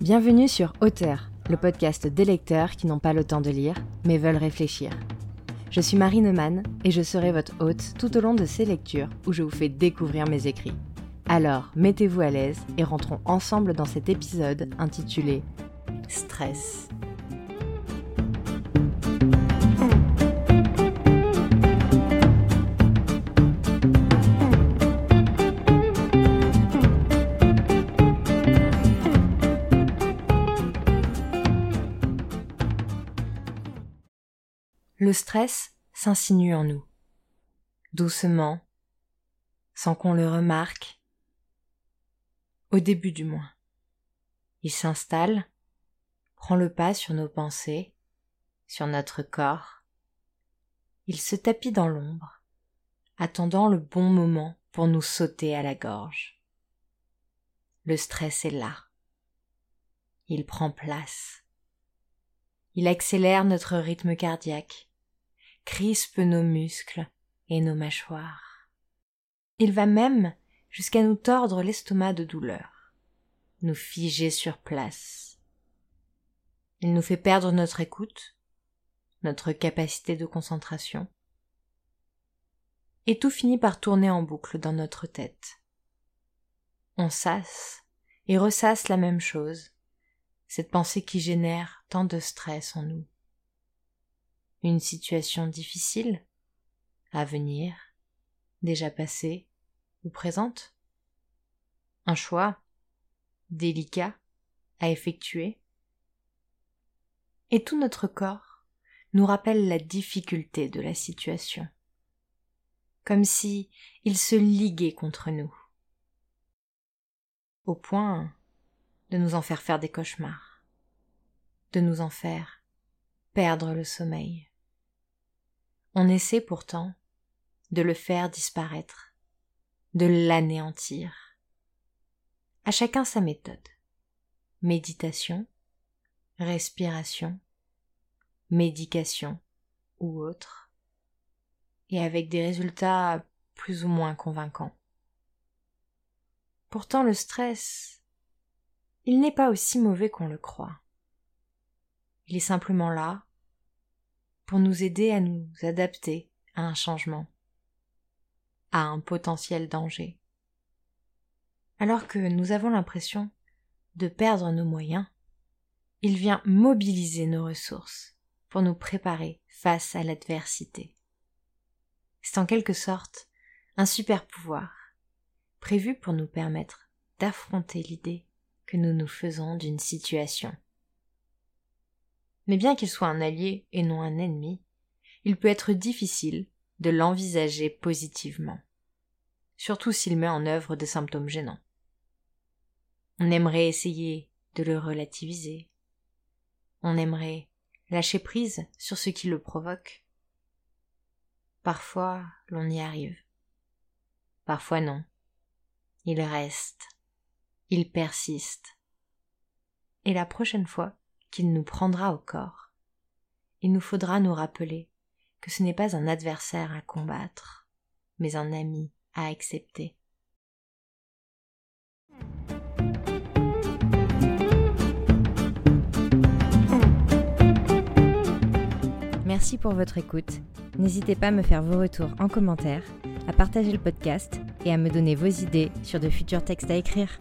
Bienvenue sur Auteur, le podcast des lecteurs qui n'ont pas le temps de lire, mais veulent réfléchir. Je suis Marie Neumann et je serai votre hôte tout au long de ces lectures où je vous fais découvrir mes écrits. Alors, mettez-vous à l'aise et rentrons ensemble dans cet épisode intitulé Stress. Le stress s'insinue en nous, doucement, sans qu'on le remarque, au début du moins. Il s'installe, prend le pas sur nos pensées, sur notre corps. Il se tapit dans l'ombre, attendant le bon moment pour nous sauter à la gorge. Le stress est là. Il prend place. Il accélère notre rythme cardiaque crispe nos muscles et nos mâchoires. Il va même jusqu'à nous tordre l'estomac de douleur, nous figer sur place. Il nous fait perdre notre écoute, notre capacité de concentration, et tout finit par tourner en boucle dans notre tête. On sasse et ressasse la même chose, cette pensée qui génère tant de stress en nous une situation difficile à venir, déjà passée ou présente, un choix délicat à effectuer, et tout notre corps nous rappelle la difficulté de la situation, comme si il se liguait contre nous, au point de nous en faire faire des cauchemars, de nous en faire perdre le sommeil. On essaie pourtant de le faire disparaître, de l'anéantir. À chacun sa méthode. Méditation, respiration, médication ou autre, et avec des résultats plus ou moins convaincants. Pourtant le stress, il n'est pas aussi mauvais qu'on le croit. Il est simplement là pour nous aider à nous adapter à un changement, à un potentiel danger. Alors que nous avons l'impression de perdre nos moyens, il vient mobiliser nos ressources pour nous préparer face à l'adversité. C'est en quelque sorte un super pouvoir, prévu pour nous permettre d'affronter l'idée que nous nous faisons d'une situation. Mais bien qu'il soit un allié et non un ennemi, il peut être difficile de l'envisager positivement, surtout s'il met en œuvre des symptômes gênants. On aimerait essayer de le relativiser. On aimerait lâcher prise sur ce qui le provoque. Parfois l'on y arrive. Parfois non. Il reste. Il persiste. Et la prochaine fois, qu'il nous prendra au corps, il nous faudra nous rappeler que ce n'est pas un adversaire à combattre, mais un ami à accepter. Merci pour votre écoute. N'hésitez pas à me faire vos retours en commentaire, à partager le podcast et à me donner vos idées sur de futurs textes à écrire.